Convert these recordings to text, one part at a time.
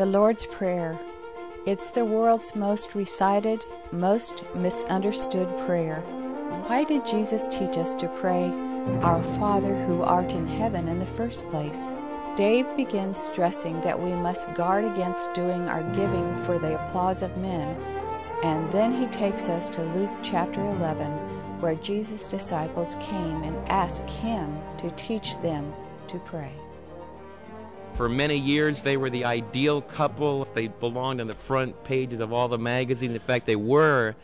The Lord's Prayer. It's the world's most recited, most misunderstood prayer. Why did Jesus teach us to pray, Our Father who art in heaven, in the first place? Dave begins stressing that we must guard against doing our giving for the applause of men, and then he takes us to Luke chapter 11, where Jesus' disciples came and asked him to teach them to pray. For many years, they were the ideal couple. They belonged on the front pages of all the magazines. In fact, they were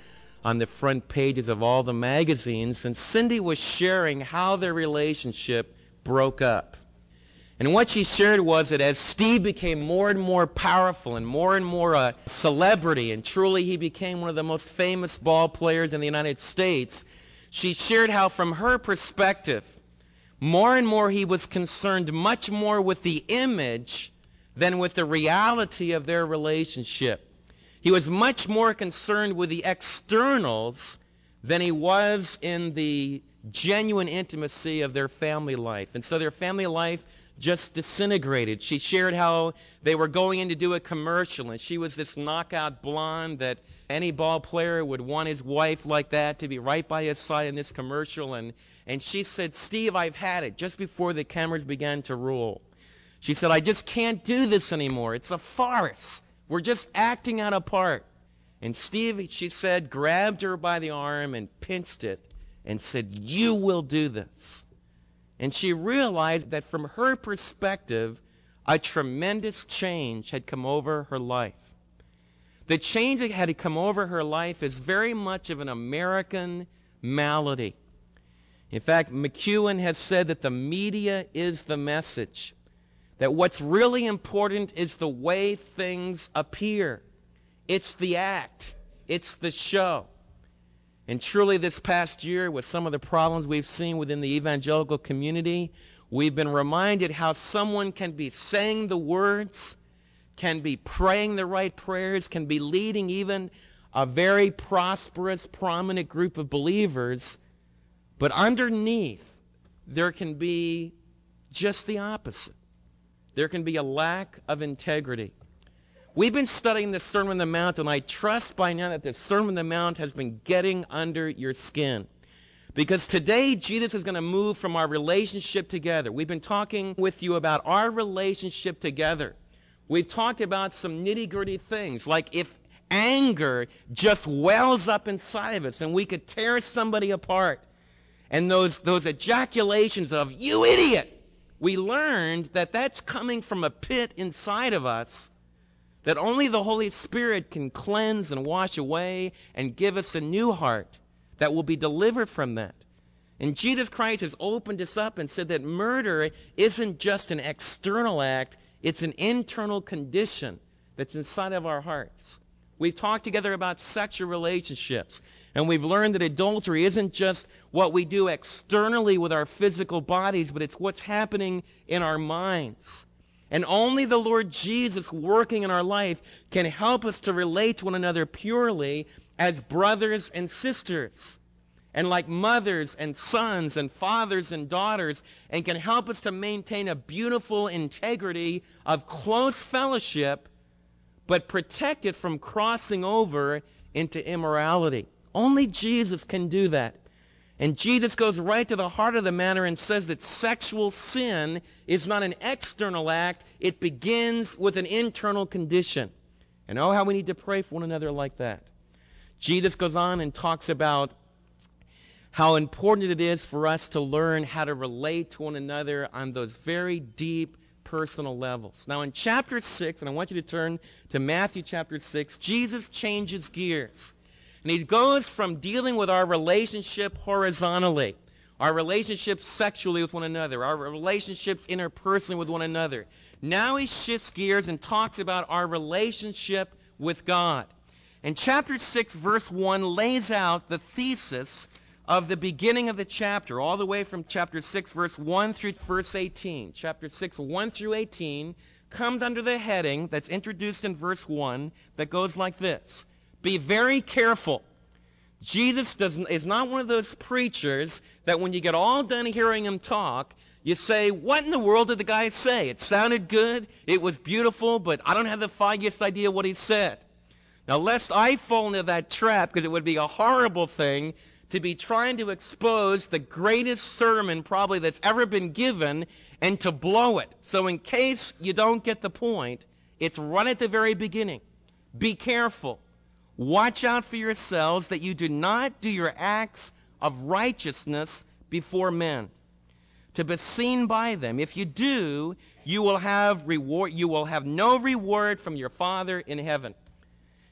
on the front pages of all the magazines. And Cindy was sharing how their relationship broke up. And what she shared was that as Steve became more and more powerful and more and more a celebrity, and truly he became one of the most famous ball players in the United States, she shared how, from her perspective, more and more he was concerned much more with the image than with the reality of their relationship. He was much more concerned with the externals than he was in the genuine intimacy of their family life. And so their family life just disintegrated. She shared how they were going in to do a commercial, and she was this knockout blonde that any ball player would want his wife like that to be right by his side in this commercial. And, and she said, Steve, I've had it, just before the cameras began to roll. She said, I just can't do this anymore. It's a farce. We're just acting out a part. And Steve, she said, grabbed her by the arm and pinched it and said, You will do this. And she realized that from her perspective, a tremendous change had come over her life. The change that had come over her life is very much of an American malady. In fact, McLuhan has said that the media is the message, that what's really important is the way things appear. It's the act, it's the show. And truly, this past year, with some of the problems we've seen within the evangelical community, we've been reminded how someone can be saying the words, can be praying the right prayers, can be leading even a very prosperous, prominent group of believers, but underneath, there can be just the opposite. There can be a lack of integrity. We've been studying the Sermon on the Mount, and I trust by now that the Sermon on the Mount has been getting under your skin. Because today, Jesus is going to move from our relationship together. We've been talking with you about our relationship together. We've talked about some nitty gritty things, like if anger just wells up inside of us and we could tear somebody apart, and those, those ejaculations of, you idiot, we learned that that's coming from a pit inside of us that only the Holy Spirit can cleanse and wash away and give us a new heart that will be delivered from that. And Jesus Christ has opened us up and said that murder isn't just an external act, it's an internal condition that's inside of our hearts. We've talked together about sexual relationships, and we've learned that adultery isn't just what we do externally with our physical bodies, but it's what's happening in our minds. And only the Lord Jesus working in our life can help us to relate to one another purely as brothers and sisters, and like mothers and sons and fathers and daughters, and can help us to maintain a beautiful integrity of close fellowship, but protect it from crossing over into immorality. Only Jesus can do that. And Jesus goes right to the heart of the matter and says that sexual sin is not an external act, it begins with an internal condition. And oh, how we need to pray for one another like that. Jesus goes on and talks about how important it is for us to learn how to relate to one another on those very deep personal levels. Now, in chapter 6, and I want you to turn to Matthew chapter 6, Jesus changes gears. And he goes from dealing with our relationship horizontally, our relationships sexually with one another, our relationships interpersonally with one another. Now he shifts gears and talks about our relationship with God. And chapter 6, verse 1 lays out the thesis of the beginning of the chapter, all the way from chapter 6, verse 1 through verse 18. Chapter 6, 1 through 18 comes under the heading that's introduced in verse 1 that goes like this be very careful. Jesus does, is not one of those preachers that when you get all done hearing him talk, You say, what in the world did the guy say? It sounded good, it was beautiful, but I don't have the foggiest idea what he said. Now, lest I fall into that trap, because it would be a horrible thing to be trying to expose the greatest sermon probably that's ever been given and to blow it. So, in case you don't get the point, it's right at the very beginning. Be careful. Watch out for yourselves that you do not do your acts of righteousness before men to be seen by them. If you do, you will have reward you will have no reward from your Father in heaven.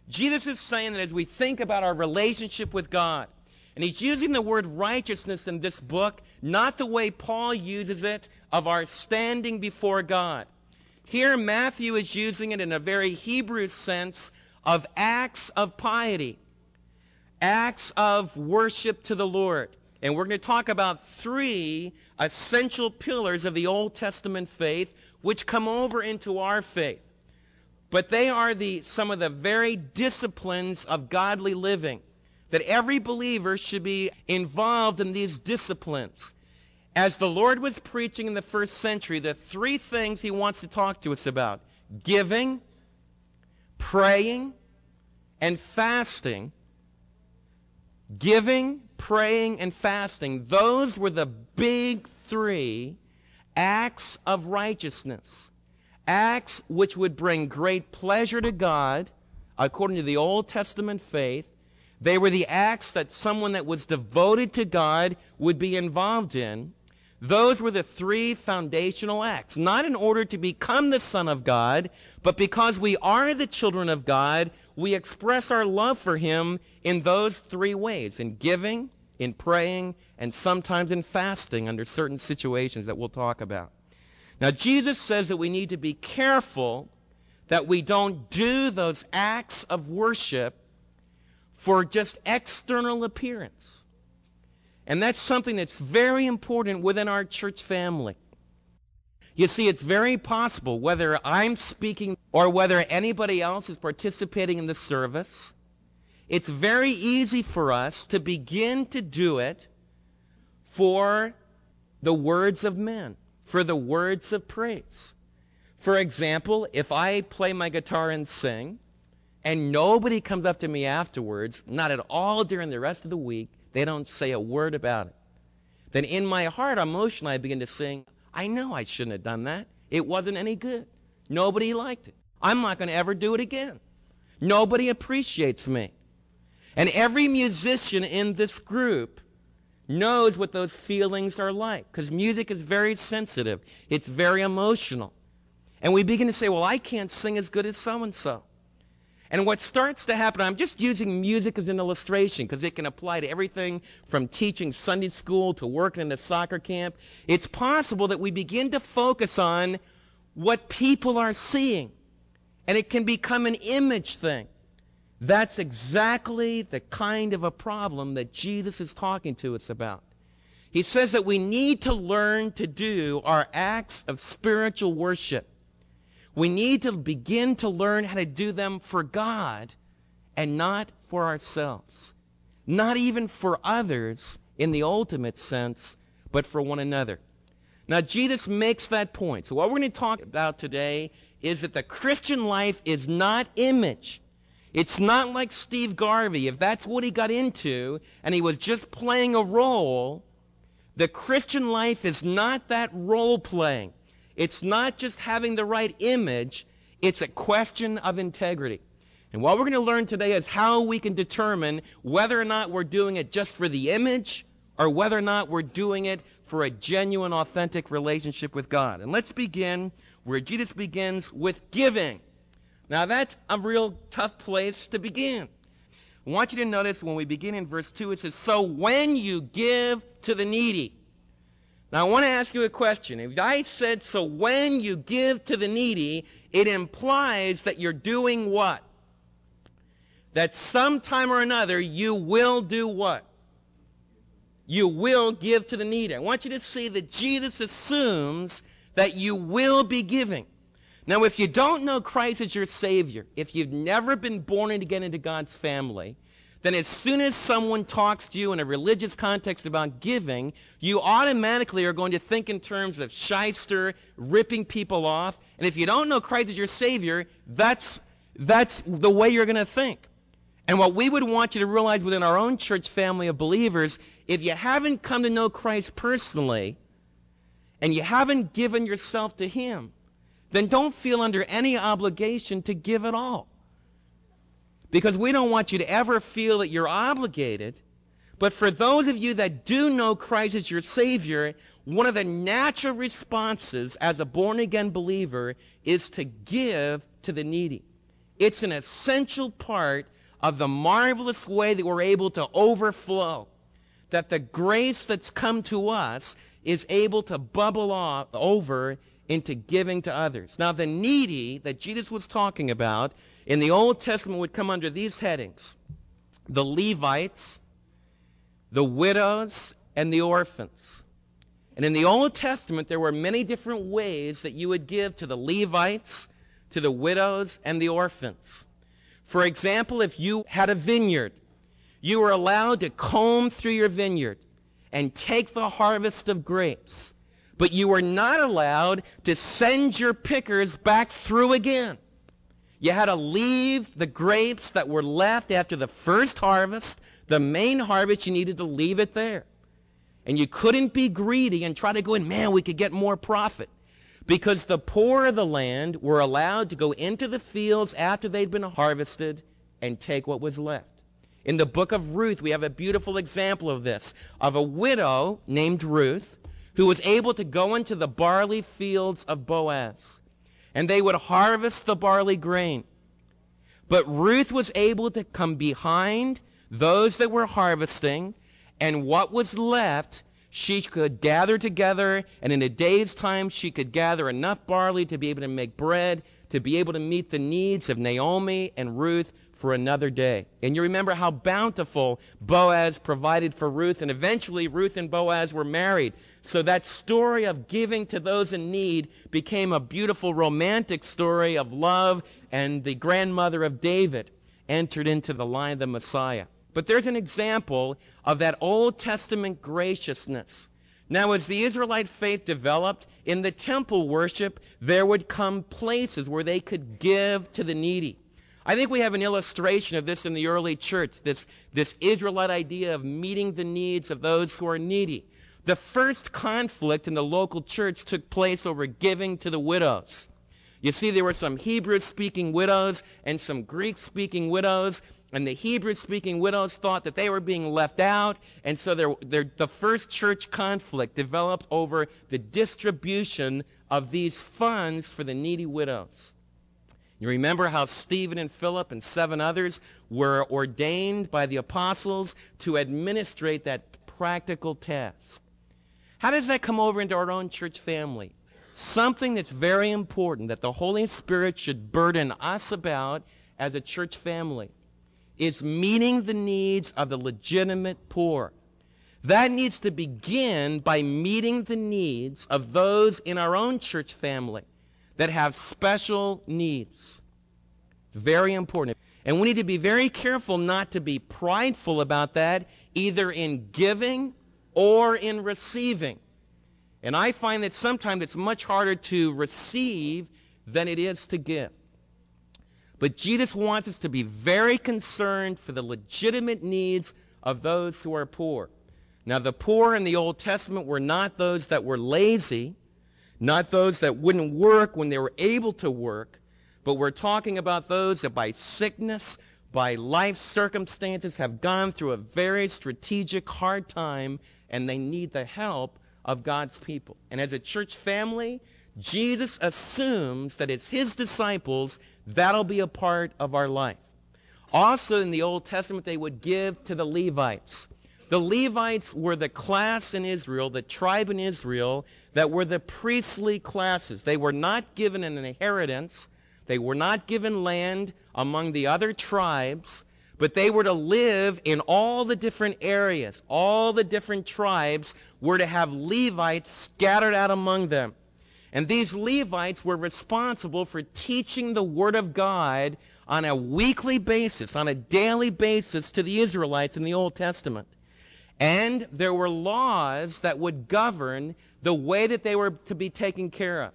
Jesus is saying that as we think about our relationship with God, and he's using the word righteousness in this book, not the way Paul uses it of our standing before God. Here, Matthew is using it in a very Hebrew sense of acts of piety, acts of worship to the Lord. And we're going to talk about three essential pillars of the Old Testament faith which come over into our faith. But they are the, some of the very disciplines of godly living. That every believer should be involved in these disciplines. As the Lord was preaching in the first century, the three things he wants to talk to us about giving, praying, and fasting. Giving, praying, and fasting. Those were the big three acts of righteousness. Acts which would bring great pleasure to God, according to the Old Testament faith. They were the acts that someone that was devoted to God would be involved in. Those were the three foundational acts, not in order to become the Son of God, but because we are the children of God, we express our love for Him in those three ways in giving, in praying, and sometimes in fasting under certain situations that we'll talk about. Now, Jesus says that we need to be careful that we don't do those acts of worship for just external appearance. And that's something that's very important within our church family. You see, it's very possible, whether I'm speaking or whether anybody else is participating in the service, it's very easy for us to begin to do it for the words of men, for the words of praise. For example, if I play my guitar and sing, and nobody comes up to me afterwards, not at all during the rest of the week, they don't say a word about it. Then in my heart, emotionally, I begin to sing, I know I shouldn't have done that. It wasn't any good. Nobody liked it. I'm not going to ever do it again. Nobody appreciates me. And every musician in this group knows what those feelings are like because music is very sensitive, it's very emotional. And we begin to say, well, I can't sing as good as so and so. And what starts to happen, I'm just using music as an illustration because it can apply to everything from teaching Sunday school to working in a soccer camp. It's possible that we begin to focus on what people are seeing, and it can become an image thing. That's exactly the kind of a problem that Jesus is talking to us about. He says that we need to learn to do our acts of spiritual worship. We need to begin to learn how to do them for God and not for ourselves. Not even for others in the ultimate sense, but for one another. Now, Jesus makes that point. So, what we're going to talk about today is that the Christian life is not image. It's not like Steve Garvey. If that's what he got into and he was just playing a role, the Christian life is not that role playing. It's not just having the right image, it's a question of integrity. And what we're going to learn today is how we can determine whether or not we're doing it just for the image or whether or not we're doing it for a genuine, authentic relationship with God. And let's begin where Jesus begins with giving. Now, that's a real tough place to begin. I want you to notice when we begin in verse 2, it says, So when you give to the needy. Now, I want to ask you a question. If I said, So when you give to the needy, it implies that you're doing what? That sometime or another you will do what? You will give to the needy. I want you to see that Jesus assumes that you will be giving. Now, if you don't know Christ as your Savior, if you've never been born again into God's family, then as soon as someone talks to you in a religious context about giving, you automatically are going to think in terms of shyster, ripping people off. And if you don't know Christ as your Savior, that's, that's the way you're going to think. And what we would want you to realize within our own church family of believers, if you haven't come to know Christ personally, and you haven't given yourself to Him, then don't feel under any obligation to give at all. Because we don't want you to ever feel that you're obligated. But for those of you that do know Christ as your Savior, one of the natural responses as a born again believer is to give to the needy. It's an essential part of the marvelous way that we're able to overflow. That the grace that's come to us is able to bubble off over into giving to others. Now, the needy that Jesus was talking about in the Old Testament would come under these headings the Levites, the widows, and the orphans. And in the Old Testament, there were many different ways that you would give to the Levites, to the widows, and the orphans. For example, if you had a vineyard, you were allowed to comb through your vineyard and take the harvest of grapes, but you were not allowed to send your pickers back through again. You had to leave the grapes that were left after the first harvest, the main harvest, you needed to leave it there. And you couldn't be greedy and try to go in, man, we could get more profit. Because the poor of the land were allowed to go into the fields after they'd been harvested and take what was left. In the book of Ruth, we have a beautiful example of this, of a widow named Ruth who was able to go into the barley fields of Boaz and they would harvest the barley grain. But Ruth was able to come behind those that were harvesting, and what was left, she could gather together, and in a day's time, she could gather enough barley to be able to make bread, to be able to meet the needs of Naomi and Ruth for another day. And you remember how bountiful Boaz provided for Ruth, and eventually Ruth and Boaz were married. So that story of giving to those in need became a beautiful romantic story of love, and the grandmother of David entered into the line of the Messiah. But there's an example of that Old Testament graciousness. Now, as the Israelite faith developed, in the temple worship, there would come places where they could give to the needy. I think we have an illustration of this in the early church, this, this Israelite idea of meeting the needs of those who are needy. The first conflict in the local church took place over giving to the widows. You see, there were some Hebrew speaking widows and some Greek speaking widows, and the Hebrew speaking widows thought that they were being left out, and so the first church conflict developed over the distribution of these funds for the needy widows. You remember how Stephen and Philip and seven others were ordained by the apostles to administrate that practical task. How does that come over into our own church family? Something that's very important that the Holy Spirit should burden us about as a church family is meeting the needs of the legitimate poor. That needs to begin by meeting the needs of those in our own church family that have special needs. Very important. And we need to be very careful not to be prideful about that, either in giving or in receiving. And I find that sometimes it's much harder to receive than it is to give. But Jesus wants us to be very concerned for the legitimate needs of those who are poor. Now, the poor in the Old Testament were not those that were lazy, not those that wouldn't work when they were able to work, but we're talking about those that by sickness, by life circumstances have gone through a very strategic hard time and they need the help of God's people. And as a church family, Jesus assumes that it's his disciples that'll be a part of our life. Also in the Old Testament, they would give to the Levites. The Levites were the class in Israel, the tribe in Israel, that were the priestly classes. They were not given an inheritance. They were not given land among the other tribes, but they were to live in all the different areas. All the different tribes were to have Levites scattered out among them. And these Levites were responsible for teaching the Word of God on a weekly basis, on a daily basis to the Israelites in the Old Testament. And there were laws that would govern the way that they were to be taken care of.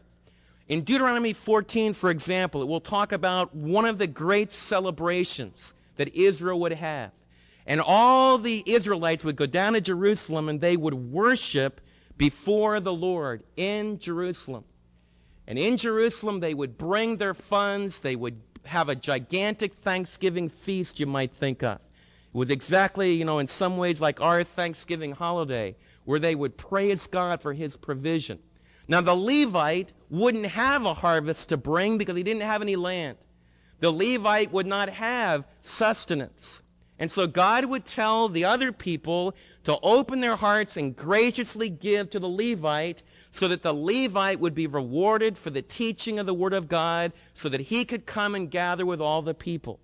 In Deuteronomy 14, for example, it will talk about one of the great celebrations that Israel would have. And all the Israelites would go down to Jerusalem and they would worship before the Lord in Jerusalem. And in Jerusalem, they would bring their funds. They would have a gigantic Thanksgiving feast, you might think of. It was exactly, you know, in some ways like our Thanksgiving holiday, where they would praise God for his provision. Now, the Levite wouldn't have a harvest to bring because he didn't have any land. The Levite would not have sustenance. And so God would tell the other people to open their hearts and graciously give to the Levite so that the Levite would be rewarded for the teaching of the Word of God so that he could come and gather with all the people.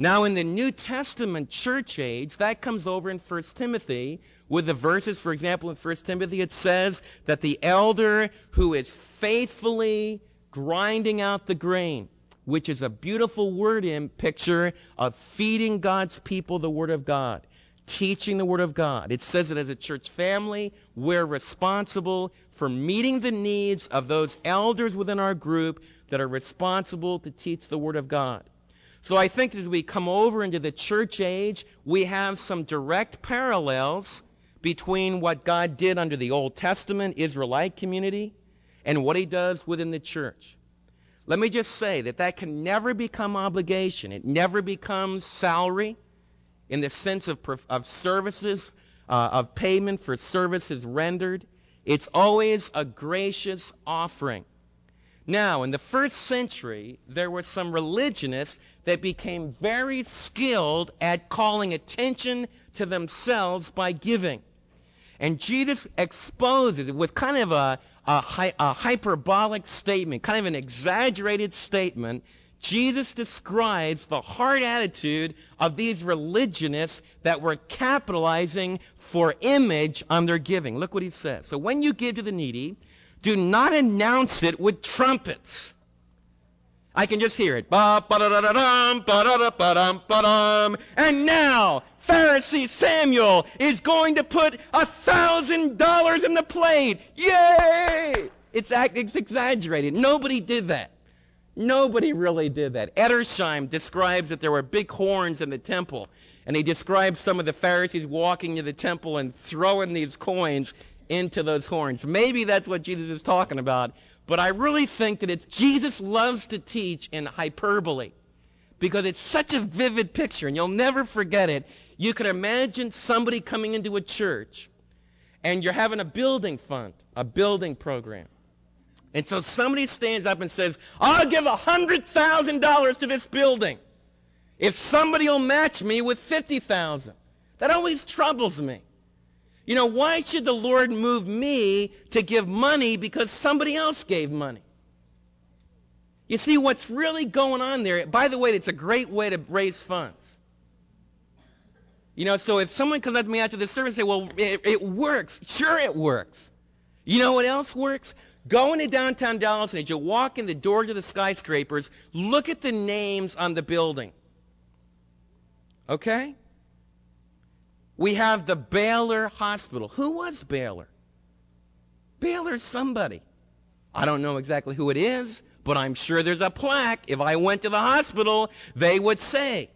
Now, in the New Testament church age, that comes over in 1 Timothy with the verses, for example, in 1 Timothy, it says that the elder who is faithfully grinding out the grain, which is a beautiful word in picture of feeding God's people the Word of God, teaching the Word of God. It says that as a church family, we're responsible for meeting the needs of those elders within our group that are responsible to teach the Word of God. So I think as we come over into the church age, we have some direct parallels between what God did under the Old Testament Israelite community and what he does within the church. Let me just say that that can never become obligation. It never becomes salary in the sense of, of services, uh, of payment for services rendered. It's always a gracious offering. Now, in the first century, there were some religionists that became very skilled at calling attention to themselves by giving. And Jesus exposes it with kind of a, a, a hyperbolic statement, kind of an exaggerated statement. Jesus describes the hard attitude of these religionists that were capitalizing for image on their giving. Look what he says. So when you give to the needy, do not announce it with trumpets. I can just hear it. And now Pharisee Samuel is going to put a thousand dollars in the plate. Yay! It's, it's exaggerated. Nobody did that. Nobody really did that. Edersheim describes that there were big horns in the temple, and he describes some of the Pharisees walking to the temple and throwing these coins into those horns. Maybe that's what Jesus is talking about, but I really think that it's Jesus loves to teach in hyperbole because it's such a vivid picture and you'll never forget it. You can imagine somebody coming into a church and you're having a building fund, a building program. And so somebody stands up and says, I'll give $100,000 to this building if somebody will match me with 50,000. That always troubles me. You know, why should the Lord move me to give money because somebody else gave money? You see, what's really going on there, by the way, it's a great way to raise funds. You know, so if someone comes up to me after the service and say, well, it, it works. Sure, it works. You know what else works? Go into downtown Dallas and as you walk in the door to the skyscrapers, look at the names on the building. Okay? We have the Baylor Hospital. Who was Baylor? Baylor's somebody. I don't know exactly who it is, but I'm sure there's a plaque. If I went to the hospital, they would say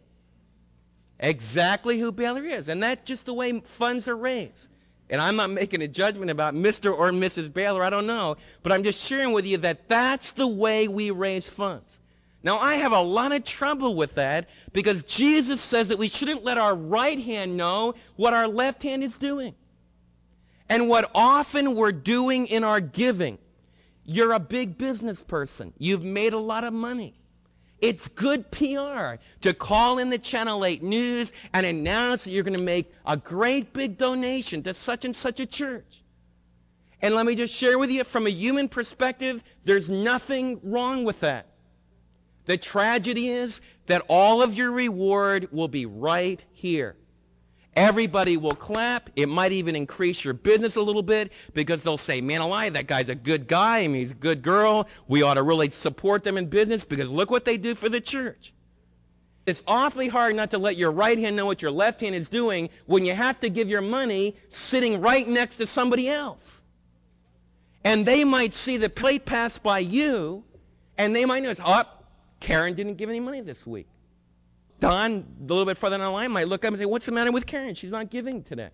exactly who Baylor is. And that's just the way funds are raised. And I'm not making a judgment about Mr. or Mrs. Baylor, I don't know. But I'm just sharing with you that that's the way we raise funds. Now, I have a lot of trouble with that because Jesus says that we shouldn't let our right hand know what our left hand is doing. And what often we're doing in our giving you're a big business person. You've made a lot of money. It's good PR to call in the Channel 8 News and announce that you're going to make a great big donation to such and such a church. And let me just share with you from a human perspective, there's nothing wrong with that. The tragedy is that all of your reward will be right here. Everybody will clap. It might even increase your business a little bit because they'll say, man alive, that guy's a good guy. I mean, he's a good girl. We ought to really support them in business because look what they do for the church. It's awfully hard not to let your right hand know what your left hand is doing when you have to give your money sitting right next to somebody else. And they might see the plate pass by you, and they might know, oh, Karen didn't give any money this week. Don, a little bit further down the line, might look up and say, What's the matter with Karen? She's not giving today.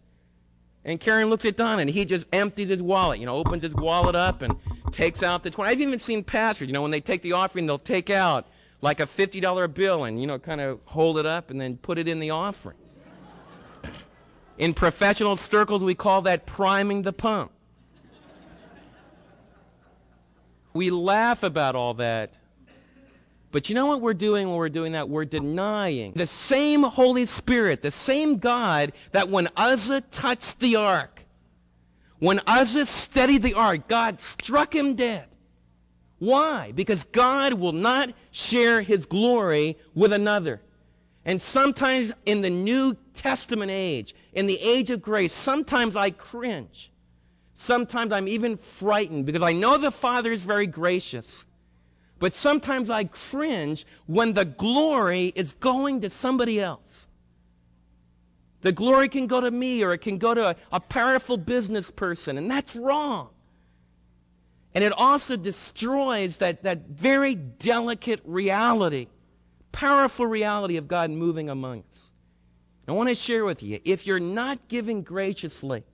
And Karen looks at Don and he just empties his wallet, you know, opens his wallet up and takes out the 20. I've even seen pastors, you know, when they take the offering, they'll take out like a $50 bill and, you know, kind of hold it up and then put it in the offering. in professional circles, we call that priming the pump. We laugh about all that but you know what we're doing when we're doing that? We're denying the same Holy Spirit, the same God that when Uzzah touched the ark, when Uzzah steadied the ark, God struck him dead. Why? Because God will not share his glory with another. And sometimes in the New Testament age, in the age of grace, sometimes I cringe. Sometimes I'm even frightened because I know the Father is very gracious. But sometimes I cringe when the glory is going to somebody else. The glory can go to me or it can go to a, a powerful business person, and that's wrong. And it also destroys that, that very delicate reality, powerful reality of God moving among us. I want to share with you if you're not giving graciously,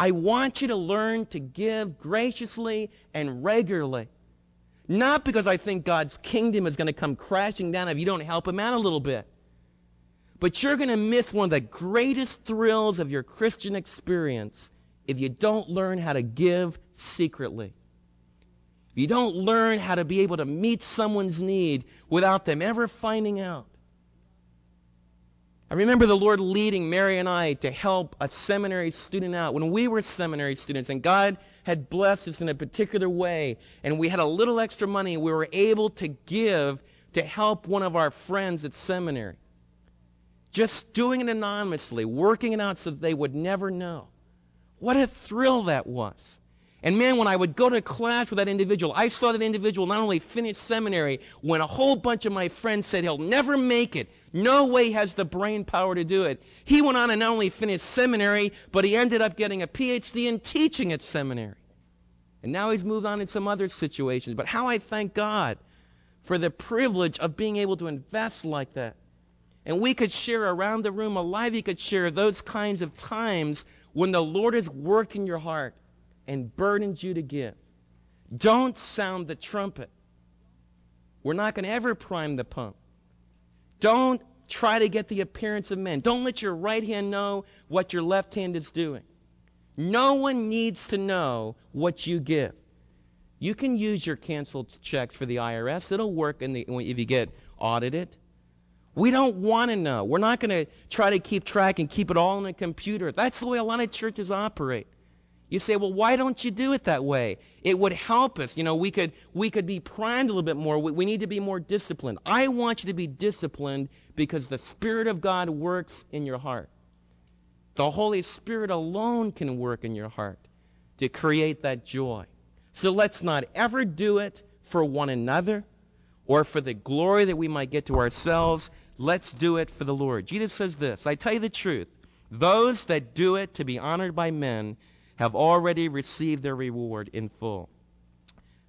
I want you to learn to give graciously and regularly. Not because I think God's kingdom is going to come crashing down if you don't help him out a little bit. But you're going to miss one of the greatest thrills of your Christian experience if you don't learn how to give secretly. If you don't learn how to be able to meet someone's need without them ever finding out. I remember the Lord leading Mary and I to help a seminary student out when we were seminary students, and God had blessed us in a particular way, and we had a little extra money, we were able to give to help one of our friends at seminary. Just doing it anonymously, working it out so they would never know. What a thrill that was. And man, when I would go to class with that individual, I saw that individual not only finish seminary, when a whole bunch of my friends said he'll never make it, no way has the brain power to do it. He went on and not only finished seminary, but he ended up getting a PhD in teaching at seminary. And now he's moved on in some other situations. But how I thank God for the privilege of being able to invest like that. And we could share around the room alive, you could share those kinds of times when the Lord has worked in your heart and burdened you to give. Don't sound the trumpet. We're not going to ever prime the pump. Don't try to get the appearance of men. Don't let your right hand know what your left hand is doing. No one needs to know what you give. You can use your canceled checks for the IRS. It'll work the, if you get audited. We don't want to know. We're not going to try to keep track and keep it all in a computer. That's the way a lot of churches operate. You say, well, why don't you do it that way? It would help us. You know, we could, we could be primed a little bit more. We, we need to be more disciplined. I want you to be disciplined because the Spirit of God works in your heart. The Holy Spirit alone can work in your heart to create that joy. So let's not ever do it for one another or for the glory that we might get to ourselves. Let's do it for the Lord. Jesus says this I tell you the truth. Those that do it to be honored by men have already received their reward in full.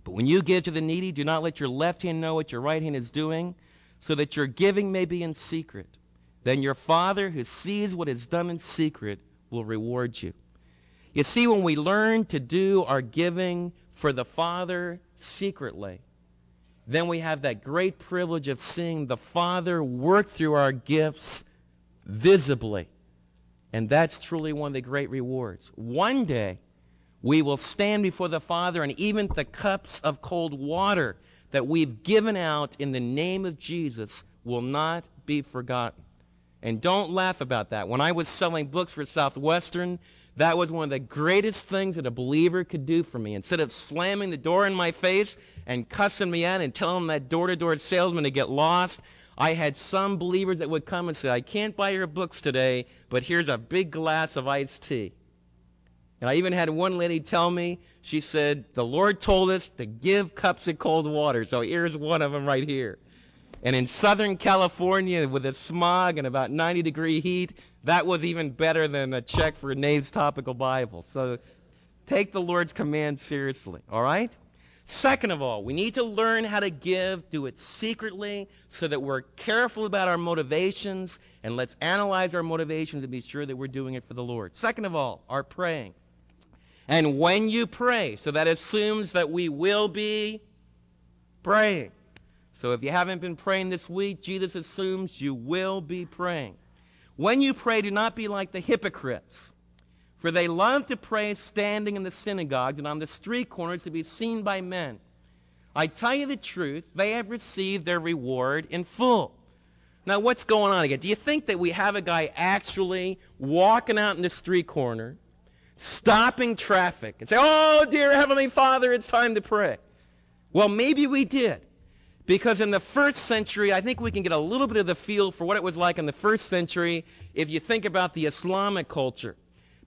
But when you give to the needy, do not let your left hand know what your right hand is doing, so that your giving may be in secret. Then your Father who sees what is done in secret will reward you. You see, when we learn to do our giving for the Father secretly, then we have that great privilege of seeing the Father work through our gifts visibly. And that's truly one of the great rewards. One day, we will stand before the Father, and even the cups of cold water that we've given out in the name of Jesus will not be forgotten. And don't laugh about that. When I was selling books for Southwestern, that was one of the greatest things that a believer could do for me. Instead of slamming the door in my face and cussing me out and telling that door to door salesman to get lost, I had some believers that would come and say, I can't buy your books today, but here's a big glass of iced tea. And I even had one lady tell me, she said, the Lord told us to give cups of cold water, so here's one of them right here. And in Southern California, with the smog and about 90 degree heat, that was even better than a check for a Nave's Topical Bible. So take the Lord's command seriously, all right? Second of all, we need to learn how to give, do it secretly, so that we're careful about our motivations, and let's analyze our motivations and be sure that we're doing it for the Lord. Second of all, our praying. And when you pray, so that assumes that we will be praying. So if you haven't been praying this week, Jesus assumes you will be praying. When you pray, do not be like the hypocrites, for they love to pray standing in the synagogues and on the street corners to be seen by men. I tell you the truth, they have received their reward in full. Now, what's going on again? Do you think that we have a guy actually walking out in the street corner, stopping traffic, and say, Oh, dear Heavenly Father, it's time to pray? Well, maybe we did. Because in the first century, I think we can get a little bit of the feel for what it was like in the first century if you think about the Islamic culture.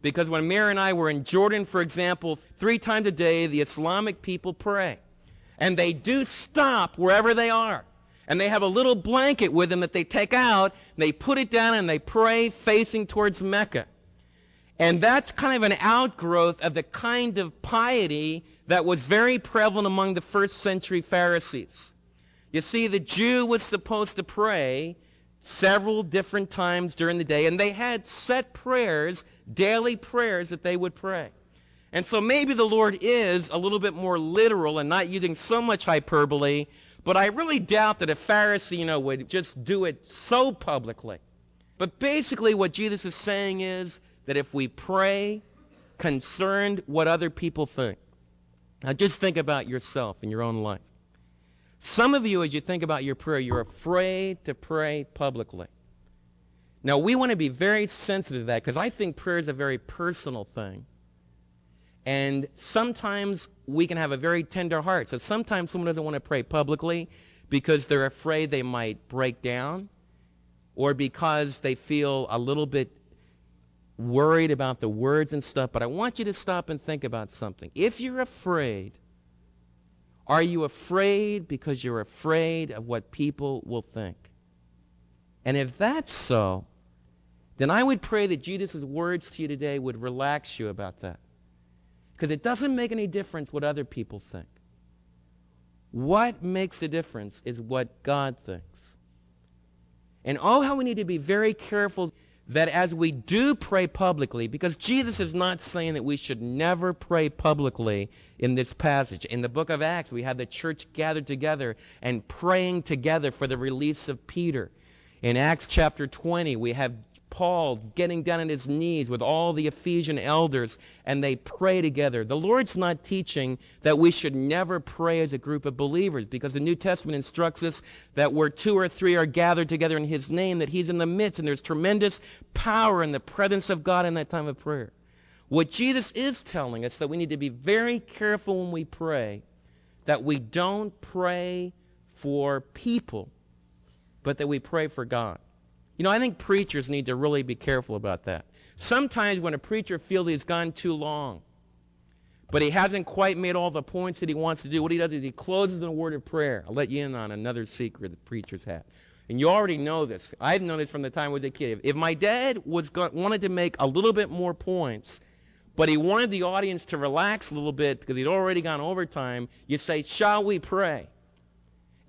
Because when Mary and I were in Jordan, for example, three times a day, the Islamic people pray. And they do stop wherever they are. And they have a little blanket with them that they take out, they put it down, and they pray facing towards Mecca. And that's kind of an outgrowth of the kind of piety that was very prevalent among the first century Pharisees. You see, the Jew was supposed to pray several different times during the day, and they had set prayers, daily prayers that they would pray. And so maybe the Lord is a little bit more literal and not using so much hyperbole, but I really doubt that a Pharisee, you know, would just do it so publicly. But basically what Jesus is saying is that if we pray concerned what other people think, now just think about yourself in your own life. Some of you, as you think about your prayer, you're afraid to pray publicly. Now, we want to be very sensitive to that because I think prayer is a very personal thing. And sometimes we can have a very tender heart. So sometimes someone doesn't want to pray publicly because they're afraid they might break down or because they feel a little bit worried about the words and stuff. But I want you to stop and think about something. If you're afraid, are you afraid because you're afraid of what people will think? And if that's so, then I would pray that Jesus' words to you today would relax you about that. Because it doesn't make any difference what other people think. What makes a difference is what God thinks. And oh, how we need to be very careful that as we do pray publicly, because Jesus is not saying that we should never pray publicly in this passage. In the book of Acts, we have the church gathered together and praying together for the release of Peter. In Acts chapter 20, we have Paul getting down on his knees with all the Ephesian elders and they pray together. The Lord's not teaching that we should never pray as a group of believers because the New Testament instructs us that where two or three are gathered together in his name, that he's in the midst and there's tremendous power in the presence of God in that time of prayer. What Jesus is telling us that we need to be very careful when we pray that we don't pray for people, but that we pray for God. You know, I think preachers need to really be careful about that. Sometimes when a preacher feels he's gone too long, but he hasn't quite made all the points that he wants to do, what he does is he closes in a word of prayer. I'll let you in on another secret that preachers have. And you already know this. I've known this from the time I was a kid. If my dad was wanted to make a little bit more points, but he wanted the audience to relax a little bit because he'd already gone overtime, you say, Shall we pray?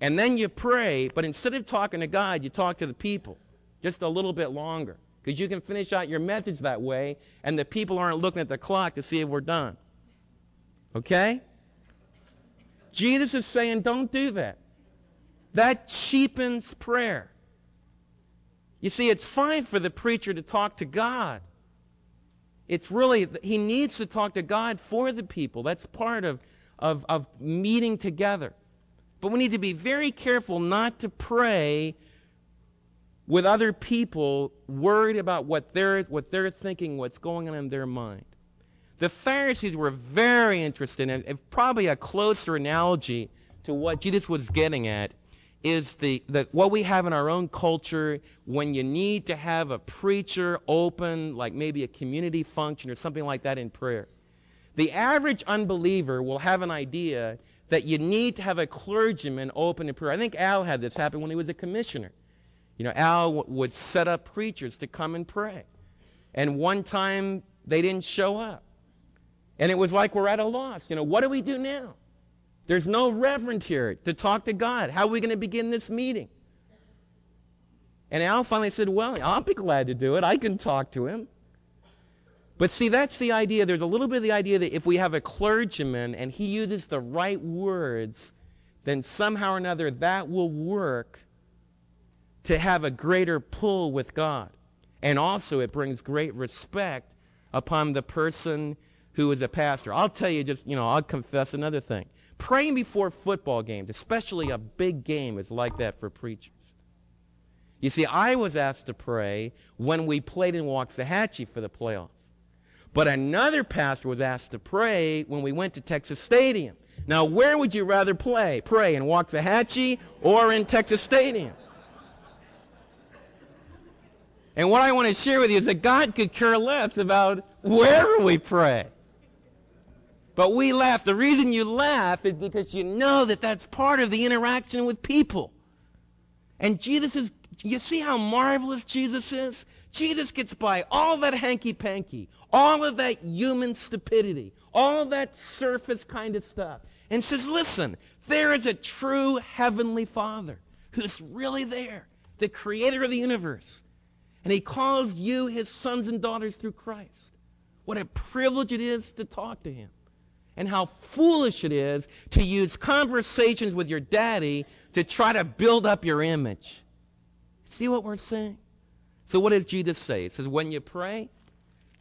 And then you pray, but instead of talking to God, you talk to the people just a little bit longer. Because you can finish out your message that way, and the people aren't looking at the clock to see if we're done. Okay? Jesus is saying, don't do that. That cheapens prayer. You see, it's fine for the preacher to talk to God. It's really, he needs to talk to God for the people. That's part of, of, of meeting together. But we need to be very careful not to pray with other people worried about what they're, what they're thinking, what's going on in their mind. The Pharisees were very interested in, probably a closer analogy to what Jesus was getting at is the, the what we have in our own culture when you need to have a preacher open like maybe a community function or something like that in prayer. The average unbeliever will have an idea that you need to have a clergyman open in prayer. I think al had this happen when he was a commissioner you know al w- would set up preachers to come and pray and one time they didn't show up and it was like we're at a loss you know what do we do now there's no reverend here to talk to God. How are we going to begin this meeting? And Al finally said, Well, I'll be glad to do it. I can talk to him. But see, that's the idea. There's a little bit of the idea that if we have a clergyman and he uses the right words, then somehow or another that will work to have a greater pull with God. And also, it brings great respect upon the person who is a pastor. I'll tell you just, you know, I'll confess another thing. Praying before football games, especially a big game, is like that for preachers. You see, I was asked to pray when we played in Waxahachie for the playoff. But another pastor was asked to pray when we went to Texas Stadium. Now, where would you rather play? Pray in Waxahachie or in Texas Stadium? And what I want to share with you is that God could care less about where we pray. But we laugh. The reason you laugh is because you know that that's part of the interaction with people. And Jesus is, you see how marvelous Jesus is? Jesus gets by all that hanky panky, all of that human stupidity, all that surface kind of stuff, and says, listen, there is a true heavenly Father who's really there, the creator of the universe. And he calls you his sons and daughters through Christ. What a privilege it is to talk to him and how foolish it is to use conversations with your daddy to try to build up your image. See what we're saying? So, what does Jesus say? He says, when you pray,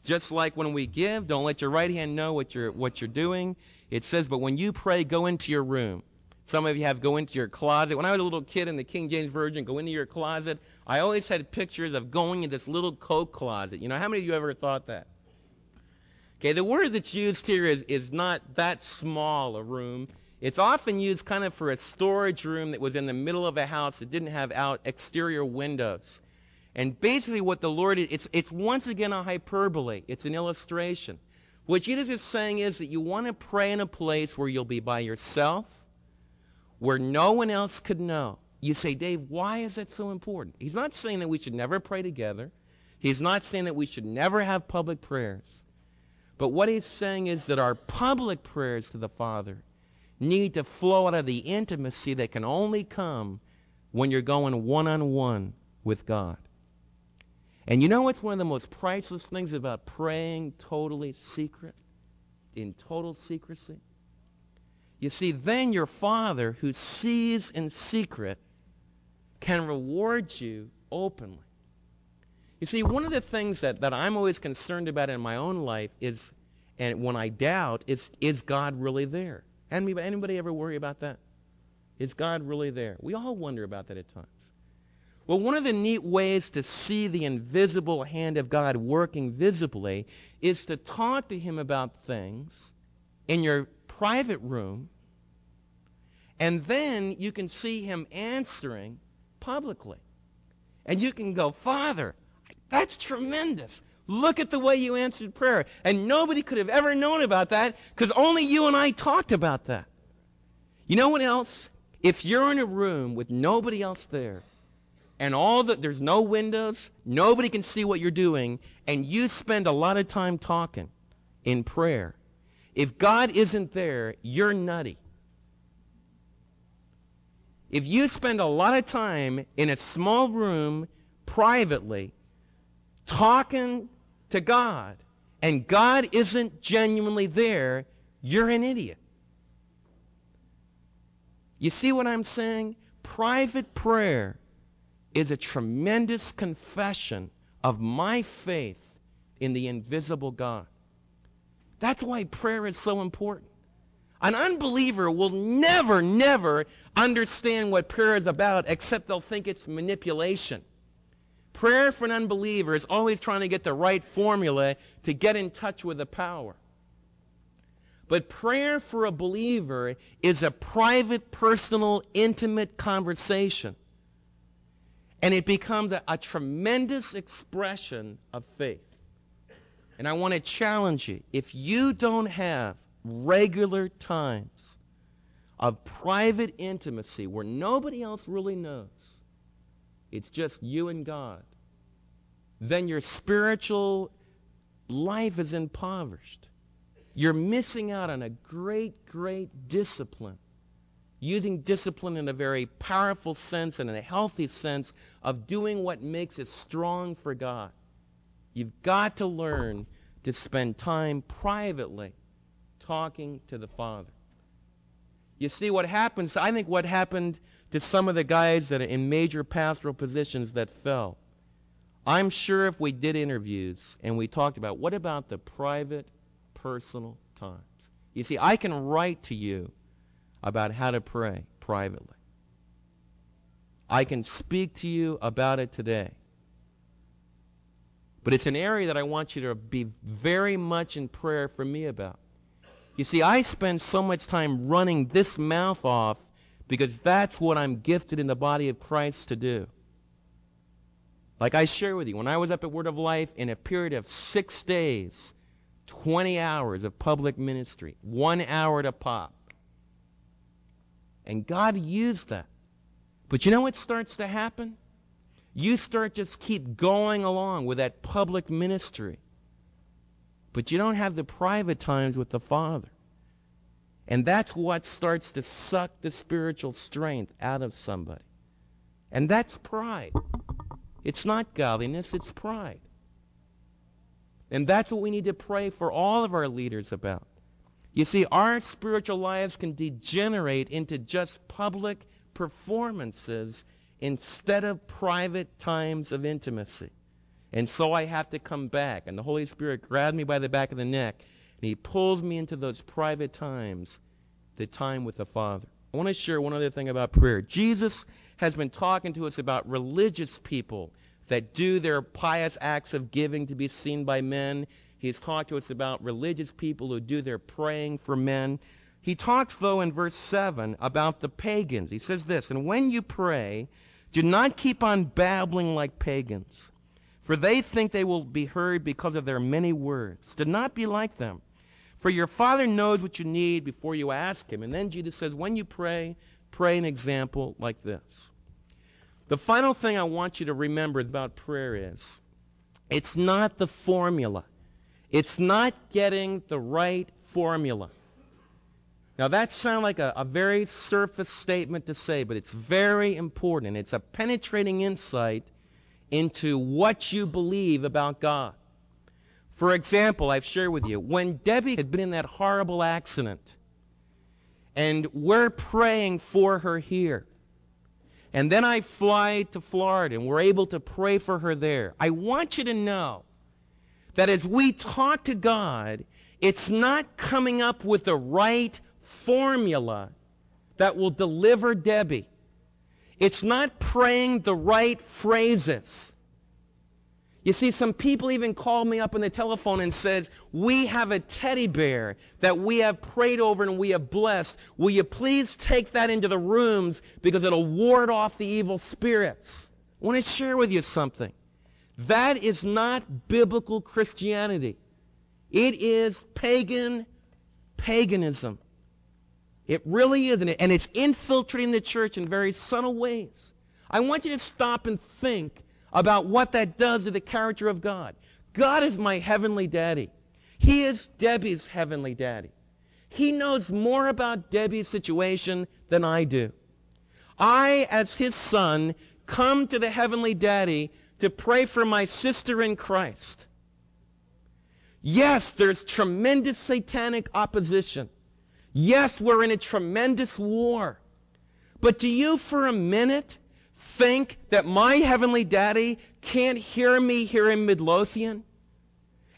just like when we give, don't let your right hand know what you're, what you're doing. It says, but when you pray, go into your room. Some of you have go into your closet. When I was a little kid in the King James Version, go into your closet, I always had pictures of going in this little coat closet. You know, how many of you ever thought that? Okay, the word that's used here is, is not that small a room. It's often used kind of for a storage room that was in the middle of a house that didn't have out exterior windows. And basically what the Lord is, it's, it's once again a hyperbole. It's an illustration. What Jesus is saying is that you want to pray in a place where you'll be by yourself, where no one else could know. You say, Dave, why is that so important? He's not saying that we should never pray together. He's not saying that we should never have public prayers. But what he's saying is that our public prayers to the Father need to flow out of the intimacy that can only come when you're going one on one with God. And you know what's one of the most priceless things about praying totally secret, in total secrecy? You see, then your Father, who sees in secret, can reward you openly. You see, one of the things that, that I'm always concerned about in my own life is, and when I doubt, is, is God really there? Anybody, anybody ever worry about that? Is God really there? We all wonder about that at times. Well, one of the neat ways to see the invisible hand of God working visibly is to talk to Him about things in your private room, and then you can see Him answering publicly. And you can go, Father, that's tremendous. Look at the way you answered prayer. And nobody could have ever known about that because only you and I talked about that. You know what else? If you're in a room with nobody else there, and all the there's no windows, nobody can see what you're doing, and you spend a lot of time talking in prayer. If God isn't there, you're nutty. If you spend a lot of time in a small room privately talking to God and God isn't genuinely there, you're an idiot. You see what I'm saying? Private prayer is a tremendous confession of my faith in the invisible God. That's why prayer is so important. An unbeliever will never, never understand what prayer is about except they'll think it's manipulation. Prayer for an unbeliever is always trying to get the right formula to get in touch with the power. But prayer for a believer is a private, personal, intimate conversation. And it becomes a, a tremendous expression of faith. And I want to challenge you if you don't have regular times of private intimacy where nobody else really knows, it's just you and God, then your spiritual life is impoverished. You're missing out on a great, great discipline. Using discipline in a very powerful sense and in a healthy sense of doing what makes it strong for God. You've got to learn to spend time privately talking to the Father. You see what happens, I think what happened to some of the guys that are in major pastoral positions that fell. I'm sure if we did interviews and we talked about what about the private personal times. You see, I can write to you about how to pray privately. I can speak to you about it today. But it's an area that I want you to be very much in prayer for me about. You see, I spend so much time running this mouth off because that's what I'm gifted in the body of Christ to do. Like I share with you, when I was up at Word of Life in a period of six days, 20 hours of public ministry, one hour to pop. And God used that. But you know what starts to happen? You start just keep going along with that public ministry. But you don't have the private times with the Father. And that's what starts to suck the spiritual strength out of somebody. And that's pride. It's not godliness, it's pride. And that's what we need to pray for all of our leaders about. You see, our spiritual lives can degenerate into just public performances instead of private times of intimacy. And so I have to come back. And the Holy Spirit grabbed me by the back of the neck, and He pulls me into those private times, the time with the Father. I want to share one other thing about prayer. Jesus has been talking to us about religious people that do their pious acts of giving to be seen by men. He's talked to us about religious people who do their praying for men. He talks, though, in verse 7 about the pagans. He says this And when you pray, do not keep on babbling like pagans, for they think they will be heard because of their many words. Do not be like them, for your Father knows what you need before you ask Him. And then Jesus says, When you pray, pray an example like this. The final thing I want you to remember about prayer is it's not the formula. It's not getting the right formula. Now, that sounds like a, a, very surface statement to say, but it's very important. It's a penetrating insight into what you believe about God. For example, I've shared with you, when Debbie had been in that horrible accident, and we're praying for her here, and then I fly to Florida and we're able to pray for her there. I want you to know that as we talk to God, it's not coming up with the right formula that will deliver Debbie. It's not praying the right phrases. You see, some people even called me up on the telephone and said, we have a teddy bear that we have prayed over and we have blessed. Will you please take that into the rooms because it'll ward off the evil spirits? I want to share with you something. That is not biblical Christianity. It is pagan paganism. It really isn't. and it's infiltrating the church in very subtle ways. I want you to stop and think about what that does to the character of God. God is my heavenly daddy. He is Debbie's heavenly daddy. He knows more about Debbie's situation than I do. I, as his son, come to the heavenly daddy to pray for my sister in Christ. Yes, there's tremendous satanic opposition. Yes, we're in a tremendous war. But do you for a minute think that my heavenly daddy can't hear me here in Midlothian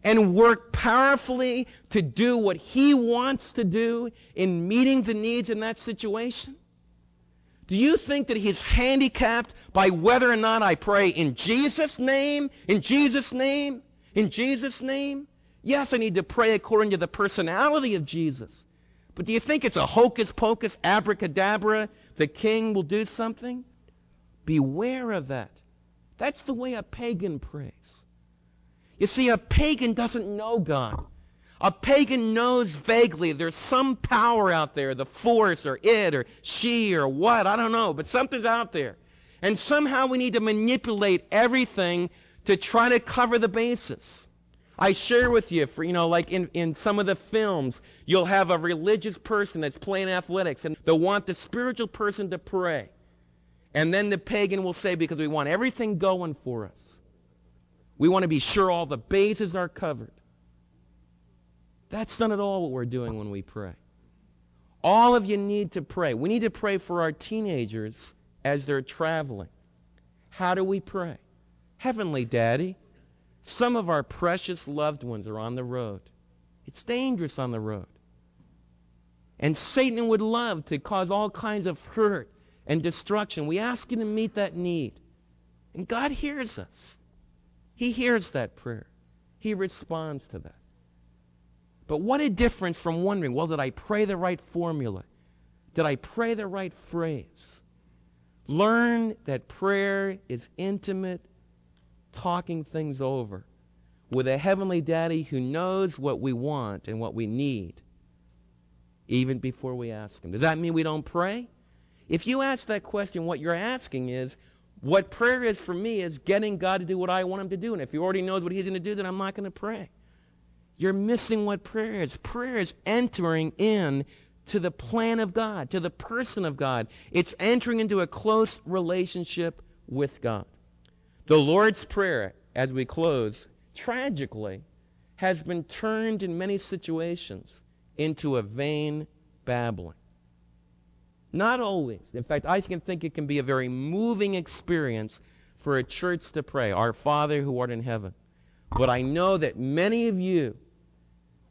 and work powerfully to do what he wants to do in meeting the needs in that situation? Do you think that he's handicapped by whether or not I pray in Jesus' name, in Jesus' name, in Jesus' name? Yes, I need to pray according to the personality of Jesus. But do you think it's a hocus pocus, abracadabra, the king will do something? Beware of that. That's the way a pagan prays. You see, a pagan doesn't know God. A pagan knows vaguely there's some power out there, the force or it or she or what, I don't know, but something's out there. And somehow we need to manipulate everything to try to cover the bases. I share with you, for, you know, like in, in some of the films, you'll have a religious person that's playing athletics, and they'll want the spiritual person to pray. And then the pagan will say, because we want everything going for us, we want to be sure all the bases are covered. That's not at all what we're doing when we pray. All of you need to pray. We need to pray for our teenagers as they're traveling. How do we pray? Heavenly Daddy, some of our precious loved ones are on the road. It's dangerous on the road. And Satan would love to cause all kinds of hurt and destruction. We ask you to meet that need. And God hears us. He hears that prayer. He responds to that. But what a difference from wondering, well, did I pray the right formula? Did I pray the right phrase? Learn that prayer is intimate talking things over with a heavenly daddy who knows what we want and what we need even before we ask him. Does that mean we don't pray? If you ask that question, what you're asking is, what prayer is for me is getting God to do what I want him to do. And if he already knows what he's going to do, then I'm not going to pray. You're missing what prayer is. Prayer is entering in to the plan of God, to the person of God. It's entering into a close relationship with God. The Lord's Prayer, as we close, tragically, has been turned in many situations into a vain babbling. Not always. In fact, I can think it can be a very moving experience for a church to pray, Our Father who art in heaven. But I know that many of you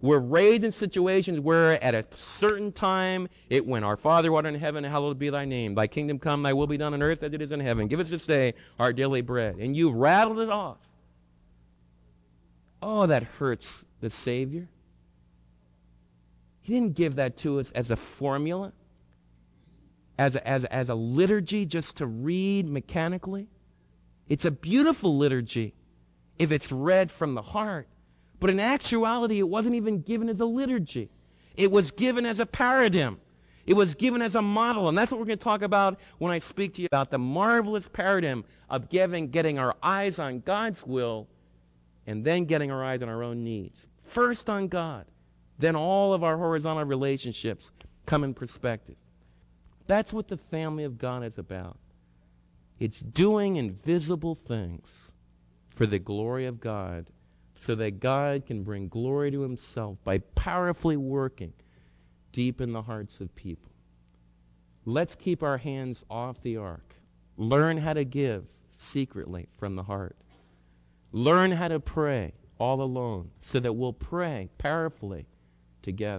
were raised in situations where at a certain time it went, Our Father who art in heaven, hallowed be thy name. Thy kingdom come, thy will be done on earth as it is in heaven. Give us this day our daily bread. And you've rattled it off. Oh, that hurts the Savior. He didn't give that to us as a formula, as a, as, as a liturgy just to read mechanically. It's a beautiful liturgy if it's read from the heart. But in actuality, it wasn't even given as a liturgy. It was given as a paradigm. It was given as a model. And that's what we're going to talk about when I speak to you about the marvelous paradigm of giving, getting our eyes on God's will and then getting our eyes on our own needs. First on God, then all of our horizontal relationships come in perspective. That's what the family of God is about. It's doing invisible things for the glory of God so that God can bring glory to himself by powerfully working deep in the hearts of people. Let's keep our hands off the ark. Learn how to give secretly from the heart. Learn how to pray all alone so that we'll pray powerfully together.